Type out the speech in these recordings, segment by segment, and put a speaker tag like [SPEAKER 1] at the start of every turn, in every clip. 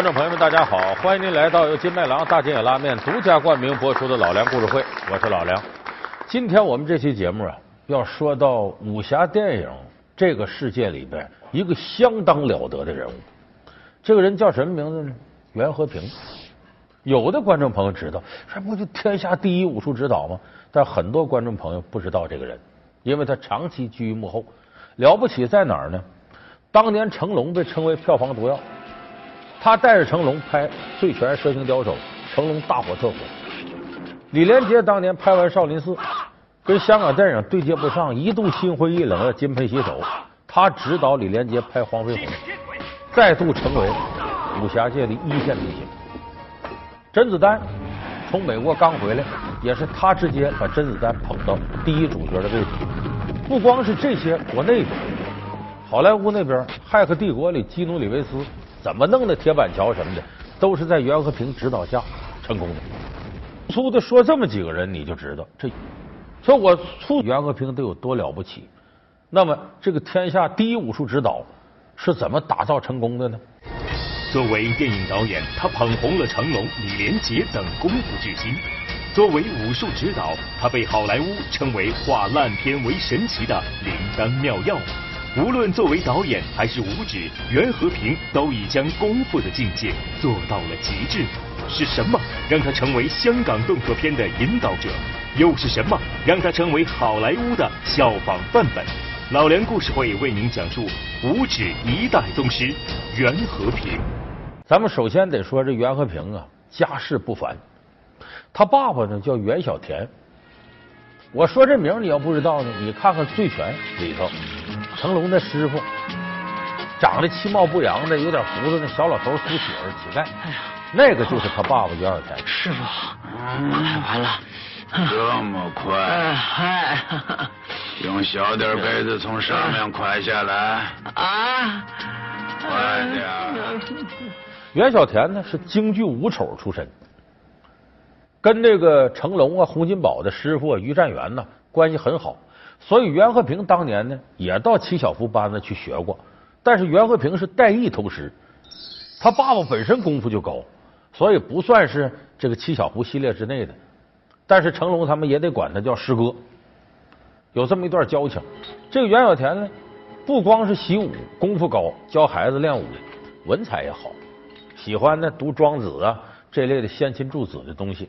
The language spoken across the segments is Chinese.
[SPEAKER 1] 观众朋友们，大家好！欢迎您来到由金麦郎大金野拉面独家冠名播出的《老梁故事会》，我是老梁。今天我们这期节目啊，要说到武侠电影这个世界里边一个相当了得的人物。这个人叫什么名字呢？袁和平。有的观众朋友知道，这不就天下第一武术指导吗？但很多观众朋友不知道这个人，因为他长期居于幕后。了不起在哪儿呢？当年成龙被称为票房毒药。他带着成龙拍《醉拳》《蛇形刁手》，成龙大火特火。李连杰当年拍完《少林寺》，跟香港电影对接不上，一度心灰意冷，要金盆洗手。他指导李连杰拍《黄飞鸿》，再度成为武侠界的一线明星。甄子丹从美国刚回来，也是他直接把甄子丹捧到第一主角的位置。不光是这些，国内的好莱坞那边，《骇客帝国》里基努里维斯。怎么弄的铁板桥什么的，都是在袁和平指导下成功的。粗的说这么几个人，你就知道这说我粗袁和平得有多了不起。那么这个天下第一武术指导是怎么打造成功的呢？
[SPEAKER 2] 作为电影导演，他捧红了成龙、李连杰等功夫巨星；作为武术指导，他被好莱坞称为化烂片为神奇的灵丹妙药。无论作为导演还是武指，袁和平都已将功夫的境界做到了极致。是什么让他成为香港动作片的引导者？又是什么让他成为好莱坞的效仿范本？老梁故事会为您讲述武指一代宗师袁和平。
[SPEAKER 1] 咱们首先得说这袁和平啊，家世不凡。他爸爸呢叫袁小田。我说这名你要不知道呢，你看看《醉拳》里头。成龙的师傅，长得其貌不扬的，有点胡子那小老头，苏乞儿乞丐，那个就是他爸爸袁小田。
[SPEAKER 3] 师傅，完了，
[SPEAKER 4] 这么快？嗨，用小点杯子从上面快下来。啊，快点！
[SPEAKER 1] 袁小田呢是京剧武丑出身，跟这个成龙啊、洪金宝的师傅于占元呢关系很好。所以袁和平当年呢，也到齐小福班子去学过，但是袁和平是带艺投师，他爸爸本身功夫就高，所以不算是这个七小福系列之内的。但是成龙他们也得管他叫师哥，有这么一段交情。这个袁小田呢，不光是习武功夫高，教孩子练武，文采也好，喜欢呢读庄子啊这类的先秦诸子的东西。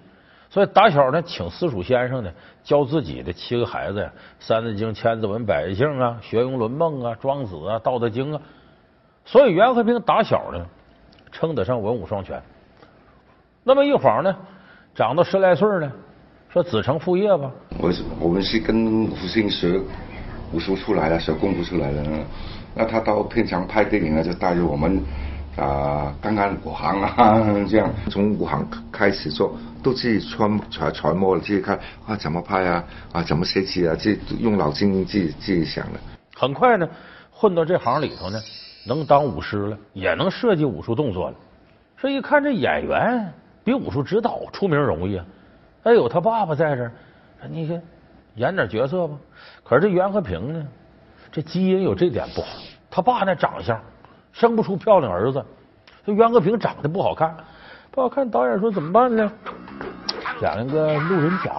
[SPEAKER 1] 所以打小呢，请私塾先生呢教自己的七个孩子呀，《三字经》《千字文》《百家姓》啊，《学庸论梦》啊，《庄子》啊，《道德经》啊。所以袁和平打小呢，称得上文武双全。那么一晃呢，长到十来岁呢，说子承父业吧。
[SPEAKER 5] 我我们是跟父亲学武术出来的，学功夫出来的。那他到片场拍电影呢，就带着我们。啊，看看武行啊，这样从武行开始做，都自己揣揣揣摩了，自己看啊怎么拍啊啊怎么设计啊，自己用脑筋自己自己想的。
[SPEAKER 1] 很快呢，混到这行里头呢，能当武师了，也能设计武术动作了。这一看这演员比武术指导出名容易啊！哎有他爸爸在这儿，你看演点角色吧。可是这袁和平呢，这基因有这点不好，他爸那长相。生不出漂亮儿子，这袁和平长得不好看，不好看。导演说怎么办呢？演一个路人甲、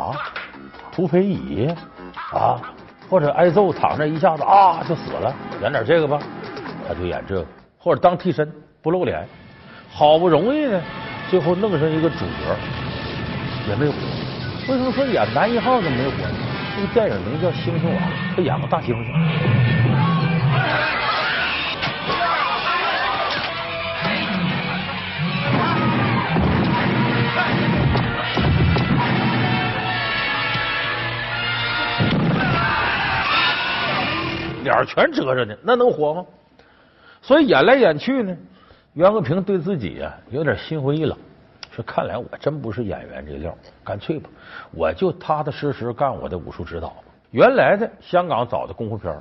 [SPEAKER 1] 土匪乙啊，或者挨揍躺着一下子啊就死了，演点这个吧。他就演这个，或者当替身不露脸。好不容易呢，最后弄上一个主角也没火。为什么说演男一号怎么没火呢？这个电影名叫《猩猩王》，他演过大猩猩。全遮着呢，那能活吗？所以演来演去呢，袁和平对自己呀有点心灰意冷，说：“看来我真不是演员这料，干脆吧，我就踏踏实实干我的武术指导。”原来的香港早的功夫片，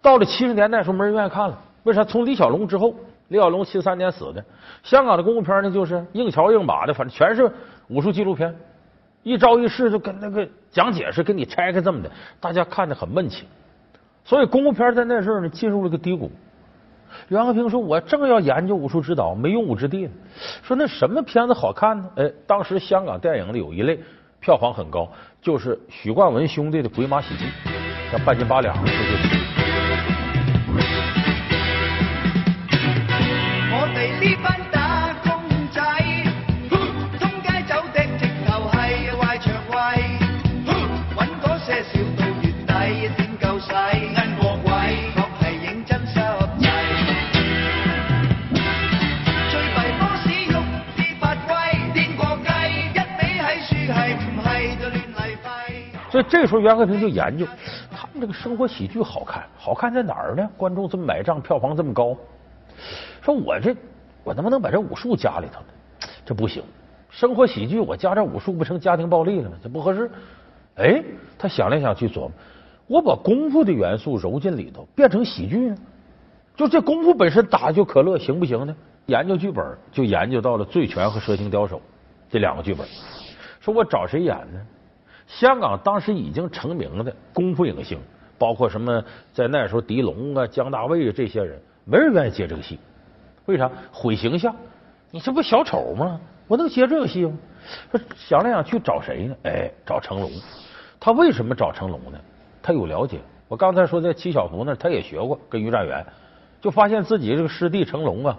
[SPEAKER 1] 到了七十年代时候没人愿意看了。为啥？从李小龙之后，李小龙七三年死的，香港的功夫片呢就是硬桥硬马的，反正全是武术纪录片，一招一式就跟那个讲解似的，给你拆开这么的，大家看着很闷气。所以功夫片在那时候呢进入了个低谷，袁和平说：“我正要研究武术指导，没用武之地。说那什么片子好看呢？哎，当时香港电影里有一类票房很高，就是许冠文兄弟的鬼马喜剧，像半斤八两这些。所以这时候袁和平就研究，他们这个生活喜剧好看，好看在哪儿呢？观众这么买账，票房这么高，说我这我能不能把这武术加里头？这不行，生活喜剧我加点武术不成家庭暴力了吗？这不合适。哎，他想来想去琢磨，我把功夫的元素揉进里头，变成喜剧呢？就这功夫本身打就可乐，行不行呢？研究剧本就研究到了《醉拳》和《蛇形刁手》这两个剧本，说我找谁演呢？香港当时已经成名的功夫影星，包括什么在那时候狄龙啊、姜大卫这些人，没人愿意接这个戏。为啥？毁形象。你这不小丑吗？我能接这个戏吗？想来想去找谁呢？哎，找成龙。他为什么找成龙呢？他有了解。我刚才说在七小福那，他也学过跟于占元，就发现自己这个师弟成龙啊，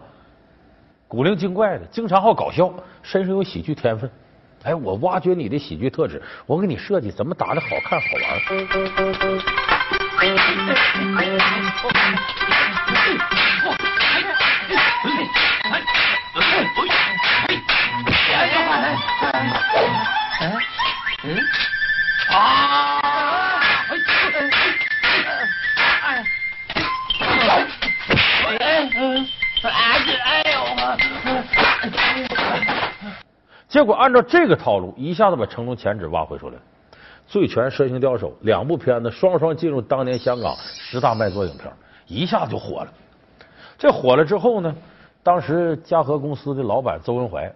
[SPEAKER 1] 古灵精怪的，经常好搞笑，身上有喜剧天分。哎，我挖掘你的喜剧特质，我给你设计怎么打的好看好玩嗯啊。结果按照这个套路，一下子把成龙前指挖回出来，《醉拳》《蛇形刁手》两部片子双双进入当年香港十大卖座影片，一下就火了。这火了之后呢，当时嘉禾公司的老板邹文怀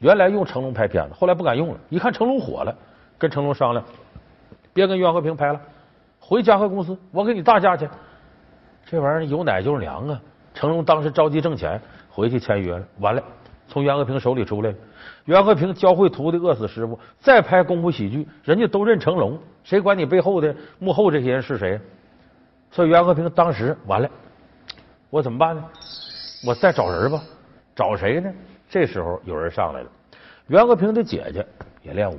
[SPEAKER 1] 原来用成龙拍片子，后来不敢用了，一看成龙火了，跟成龙商量，别跟袁和平拍了，回嘉禾公司，我给你大价钱。这玩意儿有奶就是娘啊！成龙当时着急挣钱，回去签约了，完了，从袁和平手里出来。袁和平教会徒弟饿死师傅，再拍功夫喜剧，人家都认成龙，谁管你背后的幕后这些人是谁？所以袁和平当时完了，我怎么办呢？我再找人吧，找谁呢？这时候有人上来了，袁和平的姐姐也练武，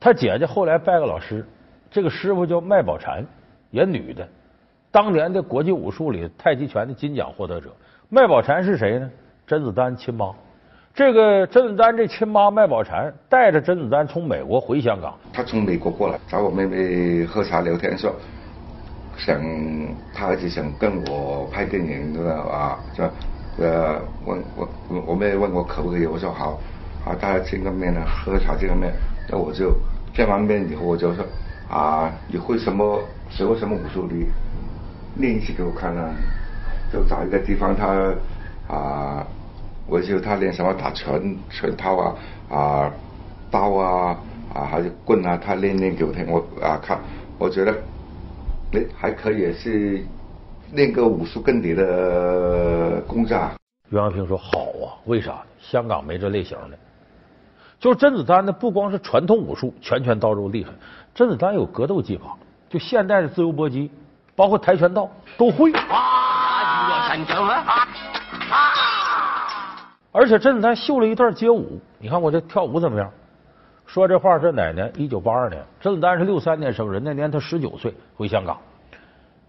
[SPEAKER 1] 他姐姐后来拜个老师，这个师傅叫麦宝婵，也女的，当年的国际武术里太极拳的金奖获得者。麦宝婵是谁呢？甄子丹亲妈。这个甄子丹这亲妈麦宝婵带着甄子丹从美国回香港，
[SPEAKER 5] 他从美国过来找我妹妹喝茶聊天说，想他儿子想跟我拍电影，知道吧？就呃问我我妹问我可不可以，我说好，啊大家见个面呢，喝茶见个面，那我就见完面以后我就说啊你会什么学过什么武术你练一次给我看啊，就找一个地方他啊。我就他练什么打拳拳套啊啊刀啊啊还有棍啊，他练练给我听，我啊看，我觉得哎还可以，是练个武术跟你的功架。
[SPEAKER 1] 袁和平说好啊，为啥？香港没这类型的。就是甄子丹呢，不光是传统武术拳拳到肉厉害，甄子丹有格斗技法，就现代的自由搏击，包括跆拳道都会。啊！你而且甄子丹秀了一段街舞，你看我这跳舞怎么样？说这话是哪年？一九八二年，甄子丹是六三年生人，那年他十九岁，回香港。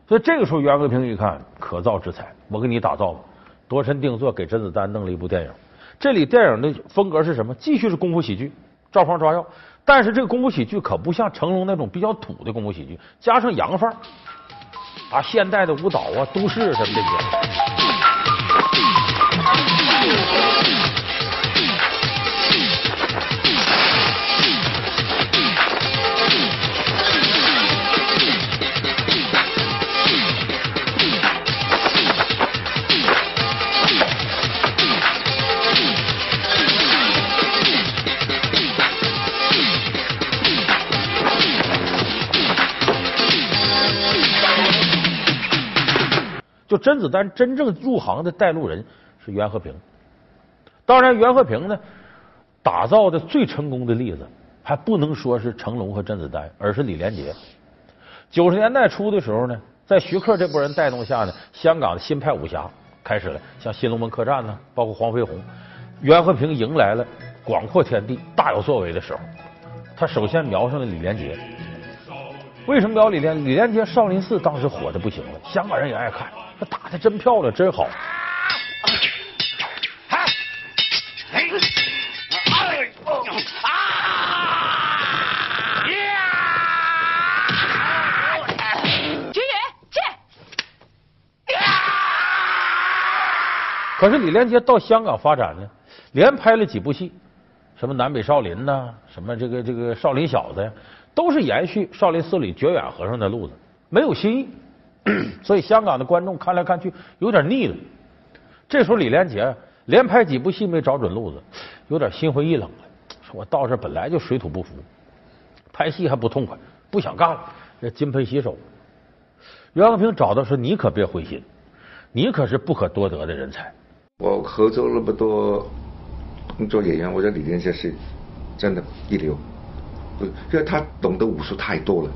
[SPEAKER 1] 所以这个时候，袁和平一看可造之材，我给你打造吧，多身定做，给甄子丹弄了一部电影。这里电影的风格是什么？继续是功夫喜剧，照方抓药。但是这个功夫喜剧可不像成龙那种比较土的功夫喜剧，加上洋范儿啊，现代的舞蹈啊，都市什么这些。甄子丹真正入行的带路人是袁和平。当然，袁和平呢打造的最成功的例子，还不能说是成龙和甄子丹，而是李连杰。九十年代初的时候呢，在徐克这波人带动下呢，香港的新派武侠开始了，像《新龙门客栈》呢，包括《黄飞鸿》，袁和平迎来了广阔天地、大有作为的时候。他首先瞄上了李连杰。为什么瞄李连？李连杰《少林寺》当时火的不行了，香港人也爱看，打的真漂亮，真好。可是李连杰到香港发展呢，连拍了几部戏，什么南北少林呐，什么这个这个少林小子呀，都是延续少林寺里觉远和尚的路子，没有新意，所以香港的观众看来看去有点腻了。这时候李连杰连拍几部戏没找准路子，有点心灰意冷了，说我到这本来就水土不服，拍戏还不痛快，不想干了，这金盆洗手。袁和平找到说：“你可别灰心，你可是不可多得的人才。”
[SPEAKER 5] 我合作那么多工作演员，我觉得李连杰是真的一流，因为他懂得武术太多了，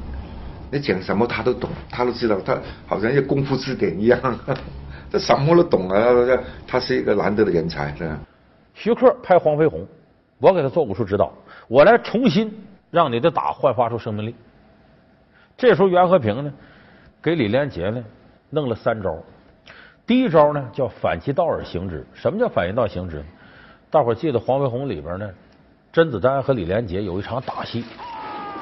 [SPEAKER 5] 你讲什么他都懂，他都知道，他好像一个功夫字典一样，他什么都懂啊！他是一个难得的人才。
[SPEAKER 1] 徐克拍黄飞鸿，我给他做武术指导，我来重新让你的打焕发出生命力。这时候袁和平呢，给李连杰呢弄了三招。第一招呢叫反其道而行之。什么叫反其道行之？大伙记得《黄飞鸿》里边呢，甄子丹和李连杰有一场打戏，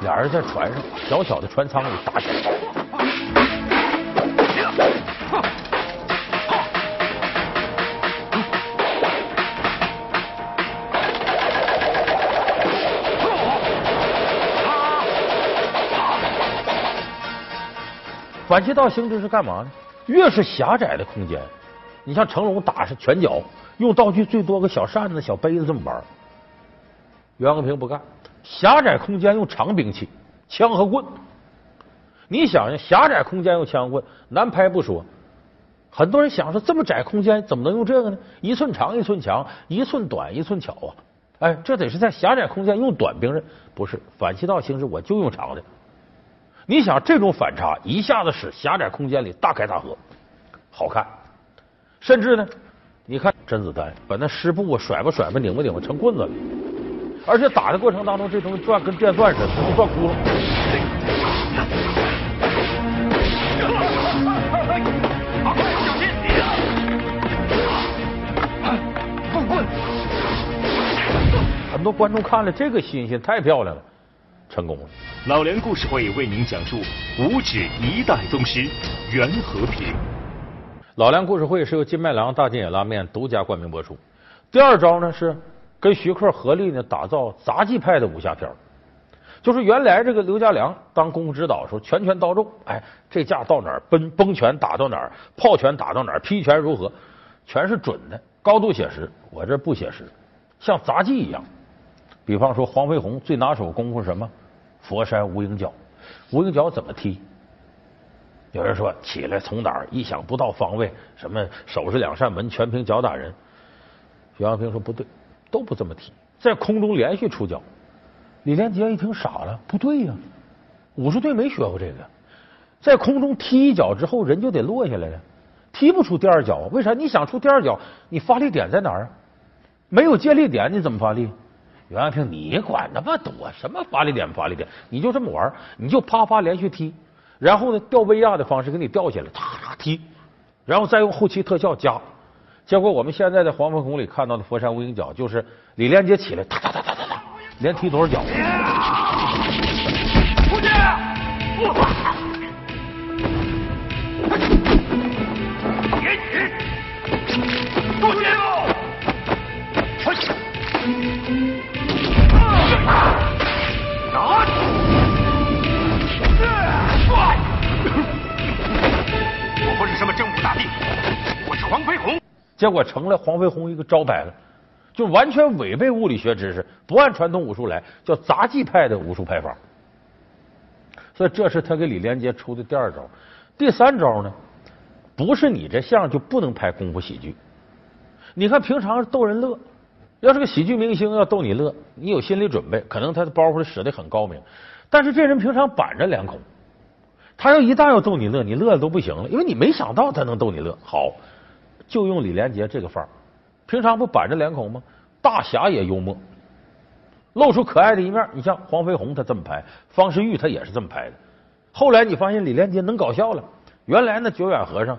[SPEAKER 1] 俩人在船上小小的船舱里打起来。反其道行之是干嘛呢？越是狭窄的空间，你像成龙打是拳脚，用道具最多个小扇子、小杯子这么玩。袁和平不干，狭窄空间用长兵器，枪和棍。你想想，狭窄空间用枪棍难拍不说，很多人想说这么窄空间怎么能用这个呢？一寸长一寸强，一寸短一寸巧啊！哎，这得是在狭窄空间用短兵刃，不是反其道行之，我就用长的。你想这种反差一下子使狭窄空间里大开大合，好看。甚至呢，你看甄子丹把那湿布甩吧甩吧拧吧拧吧成棍子了，而且打的过程当中这东西转跟电钻似的，能转窟窿。很多观众看了这个新鲜，太漂亮了。成功了！
[SPEAKER 2] 老梁故事会为您讲述五指一代宗师袁和平。
[SPEAKER 1] 老梁故事会是由金麦郎大金眼拉面独家冠名播出。第二招呢是跟徐克合力呢打造杂技派的武侠片就是原来这个刘家良当功夫指导的时候拳拳到肉，哎，这架到哪儿崩崩拳打到哪儿，炮拳打到哪儿，劈拳如何，全是准的，高度写实。我这不写实，像杂技一样。比方说黄飞鸿最拿手功夫是什么？佛山无影脚，无影脚怎么踢？有人说起来从哪儿意想不到方位，什么手是两扇门，全凭脚打人。徐阳平说不对，都不这么踢，在空中连续出脚。李连杰一听傻了，不对呀，武术队没学过这个，在空中踢一脚之后，人就得落下来了，踢不出第二脚。为啥？你想出第二脚，你发力点在哪儿啊？没有借力点，你怎么发力？袁和平，你管那么多？什么发力点？发力点？你就这么玩？你就啪啪连续踢，然后呢，吊威亚的方式给你吊起来，啪啪踢，然后再用后期特效加。结果我们现在在黄飞鸿里看到的佛山无影脚，就是李连杰起来，哒哒哒哒哒哒，连踢多少脚？出，我，不我，住下步，嘿，啊，拿，
[SPEAKER 3] 我不是什么真武大帝，我是黄飞鸿。
[SPEAKER 1] 结果成了黄飞鸿一个招牌了，就完全违背物理学知识，不按传统武术来，叫杂技派的武术拍法。所以这是他给李连杰出的第二招。第三招呢，不是你这相就不能拍功夫喜剧。你看平常逗人乐，要是个喜剧明星要逗你乐，你有心理准备，可能他的包袱使的很高明。但是这人平常板着脸孔，他要一旦要逗你乐，你乐的都不行了，因为你没想到他能逗你乐。好，就用李连杰这个范儿，平常不板着脸孔吗？大侠也幽默，露出可爱的一面。你像黄飞鸿他这么拍，方世玉他也是这么拍的。后来你发现李连杰能搞笑了，原来那九眼和尚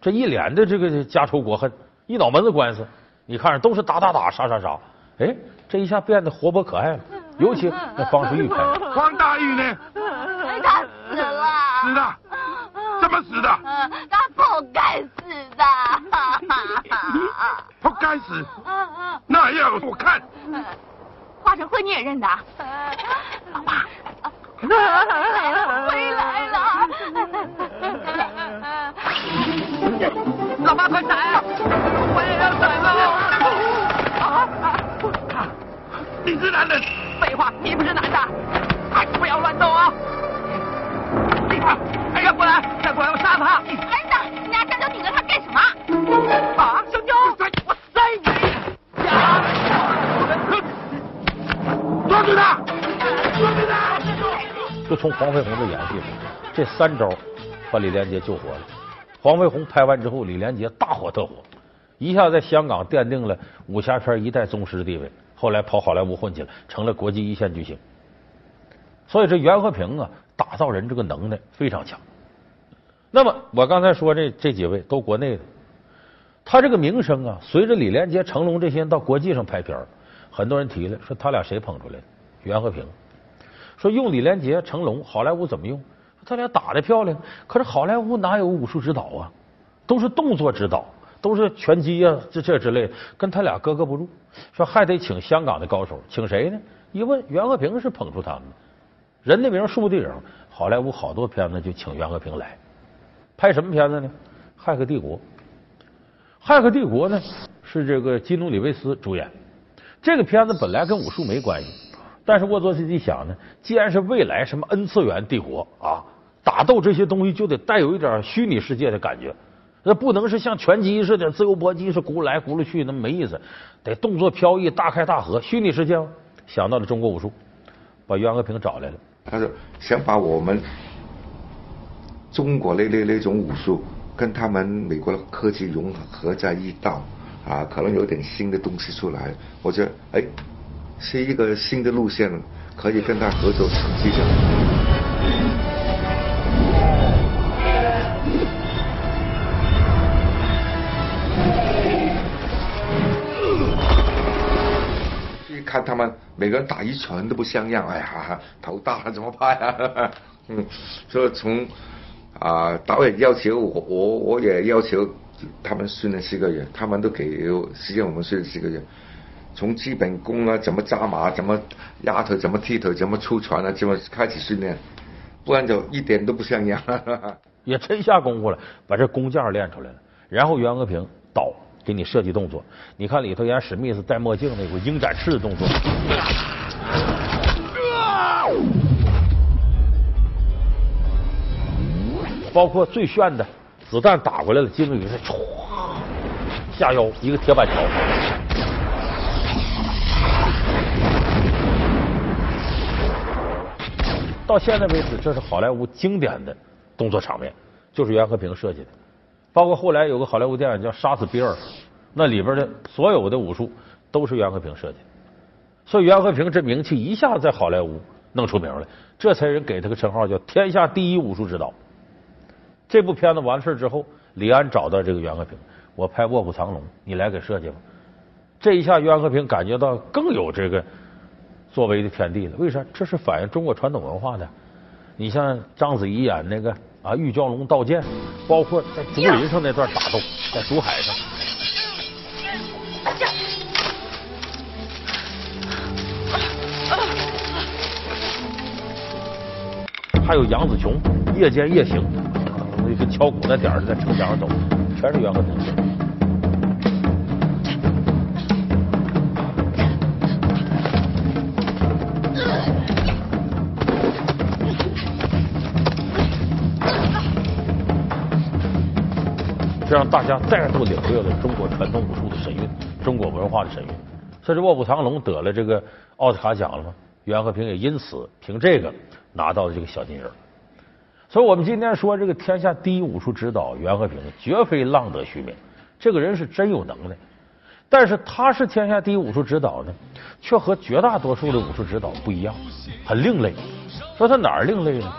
[SPEAKER 1] 这一脸的这个家仇国恨，一脑门子官司，你看着都是打打打杀杀杀，哎，这一下变得活泼可爱了。尤其那方世玉拍，
[SPEAKER 4] 方 大玉呢？
[SPEAKER 6] 他死了。
[SPEAKER 4] 死的？怎么死的？
[SPEAKER 6] 他不该死的。
[SPEAKER 4] 不该死？那样我看。
[SPEAKER 6] 华成辉你也认得？老爸。回来了！
[SPEAKER 3] 老爸快闪！我也要闪
[SPEAKER 4] 了！啊！你是男人？
[SPEAKER 3] 废话，你不是男的！不要乱动啊！哎呀，过来，再过来我杀他！
[SPEAKER 6] 儿子，你拿香蕉顶着他干什么？
[SPEAKER 3] 啊，香蕉！我塞你！
[SPEAKER 4] 抓住他！抓住他！
[SPEAKER 1] 就从黄飞鸿的演戏，这三招把李连杰救活了。黄飞鸿拍完之后，李连杰大火特火，一下在香港奠定了武侠片一代宗师地位。后来跑好莱坞混去了，成了国际一线巨星。所以这袁和平啊，打造人这个能耐非常强。那么我刚才说这这几位都国内的，他这个名声啊，随着李连杰、成龙这些人到国际上拍片很多人提了说他俩谁捧出来的？袁和平。说用李连杰、成龙，好莱坞怎么用？他俩打的漂亮，可是好莱坞哪有武术指导啊？都是动作指导，都是拳击啊，这这之类，跟他俩格格不入。说还得请香港的高手，请谁呢？一问袁和平是捧出他们的，人的名树的影，好莱坞好多片子就请袁和平来拍什么片子呢？《骇客帝国》。《骇客帝国》呢是这个基努里维斯主演，这个片子本来跟武术没关系。但是沃佐斯基想呢，既然是未来什么 N 次元帝国啊，打斗这些东西就得带有一点虚拟世界的感觉，那不能是像拳击似的自由搏击是咕噜来咕噜去，那没意思，得动作飘逸、大开大合，虚拟世界。想到了中国武术，把袁和平找来了。
[SPEAKER 5] 他说想把我们中国那那那种武术跟他们美国的科技融合在一道啊，可能有点新的东西出来。我觉得哎。是一个新的路线，可以跟他合作成绩的。看他们每个人打一拳都不像样，哎呀，头大了怎么拍啊？嗯，所以从啊导演要求我，我我也要求他们训练四个月，他们都给时间我们训练四个月。从基本功啊，怎么扎马，怎么压腿，怎么踢腿，怎么出拳啊，怎么开始训练，不然就一点都不像样。
[SPEAKER 1] 也真下功夫了，把这工匠练出来了。然后袁和平导给你设计动作，你看里头演史密斯戴墨镜那个鹰展翅的动作，包括最炫的子弹打过来了，金鱼歘下腰一个铁板桥。到现在为止，这是好莱坞经典的动作场面，就是袁和平设计的。包括后来有个好莱坞电影叫《杀死比尔》，那里边的所有的武术都是袁和平设计的。所以袁和平这名气一下在好莱坞弄出名来，这才人给他个称号叫“天下第一武术指导”。这部片子完事之后，李安找到这个袁和平，我拍《卧虎藏龙》，你来给设计吧。这一下，袁和平感觉到更有这个。作为的天地了，为啥？这是反映中国传统文化的。你像章子怡演那个啊，玉娇龙道剑，包括在竹林上那段打斗，在竹海上，还有杨子琼夜间夜行，那个敲鼓那点儿在城墙上走，全是袁和平。让大家再度领略了中国传统武术的神韵，中国文化的神韵。甚至《卧虎藏龙》得了这个奥斯卡奖了吗？袁和平也因此凭这个拿到了这个小金人。所以我们今天说这个天下第一武术指导袁和平，绝非浪得虚名。这个人是真有能耐，但是他是天下第一武术指导呢，却和绝大多数的武术指导不一样，很另类。说他哪儿另类呢？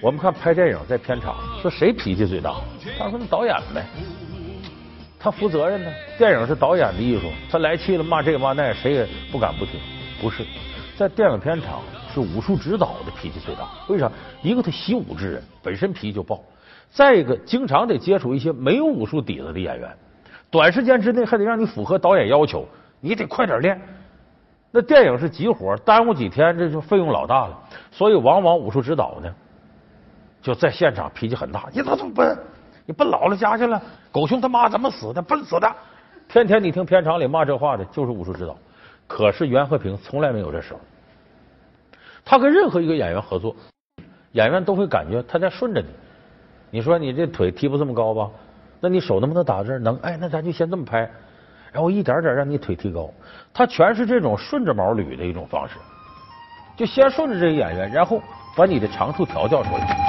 [SPEAKER 1] 我们看拍电影在片场，说谁脾气最大？他说那导演呗，他负责任呢。电影是导演的艺术，他来气了骂这骂那，谁也不敢不听。不是，在电影片场。是武术指导的脾气最大，为啥？一个他习武之人，本身脾气就暴；再一个，经常得接触一些没有武术底子的演员，短时间之内还得让你符合导演要求，你得快点练。那电影是急活，耽误几天这就费用老大了。所以往往武术指导呢，就在现场脾气很大。你咋这么笨？你奔姥姥家去了？狗熊他妈怎么死的？笨死的！天天你听片场里骂这话的，就是武术指导。可是袁和平从来没有这时候。他跟任何一个演员合作，演员都会感觉他在顺着你。你说你这腿踢不这么高吧？那你手能不能打这儿？能。哎，那咱就先这么拍，然后一点点让你腿提高。他全是这种顺着毛捋的一种方式，就先顺着这个演员，然后把你的长处调教出来。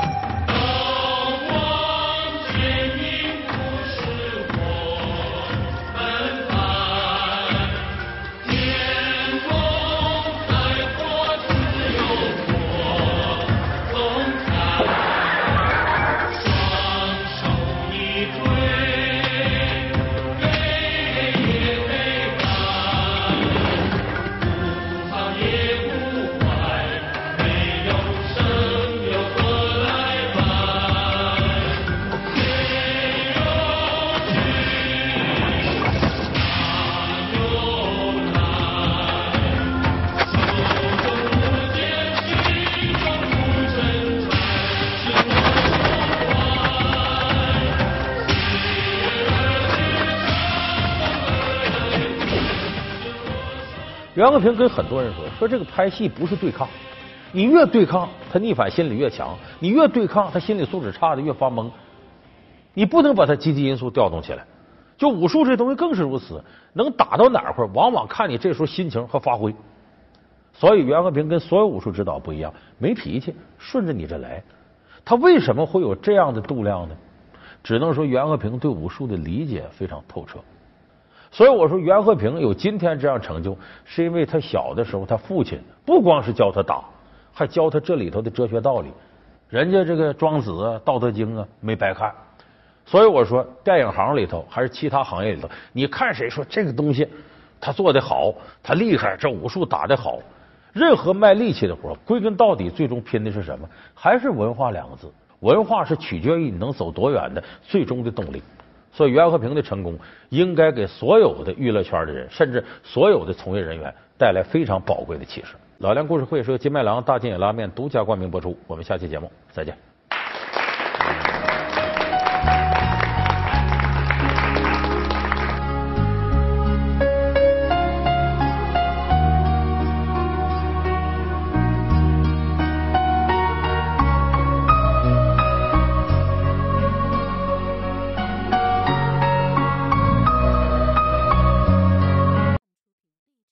[SPEAKER 1] 袁和平跟很多人说：“说这个拍戏不是对抗，你越对抗，他逆反心理越强；你越对抗，他心理素质差的越发懵。你不能把他积极因素调动起来。就武术这东西更是如此，能打到哪块，往往看你这时候心情和发挥。所以袁和平跟所有武术指导不一样，没脾气，顺着你这来。他为什么会有这样的度量呢？只能说袁和平对武术的理解非常透彻。”所以我说袁和平有今天这样成就，是因为他小的时候，他父亲不光是教他打，还教他这里头的哲学道理。人家这个庄子啊、道德经啊没白看。所以我说，电影行里头还是其他行业里头，你看谁说这个东西他做的好，他厉害，这武术打的好。任何卖力气的活，归根到底，最终拼的是什么？还是文化两个字。文化是取决于你能走多远的最终的动力。所以袁和平的成功，应该给所有的娱乐圈的人，甚至所有的从业人员带来非常宝贵的启示。老梁故事会是由金麦郎大金野拉面独家冠名播出。我们下期节目再见。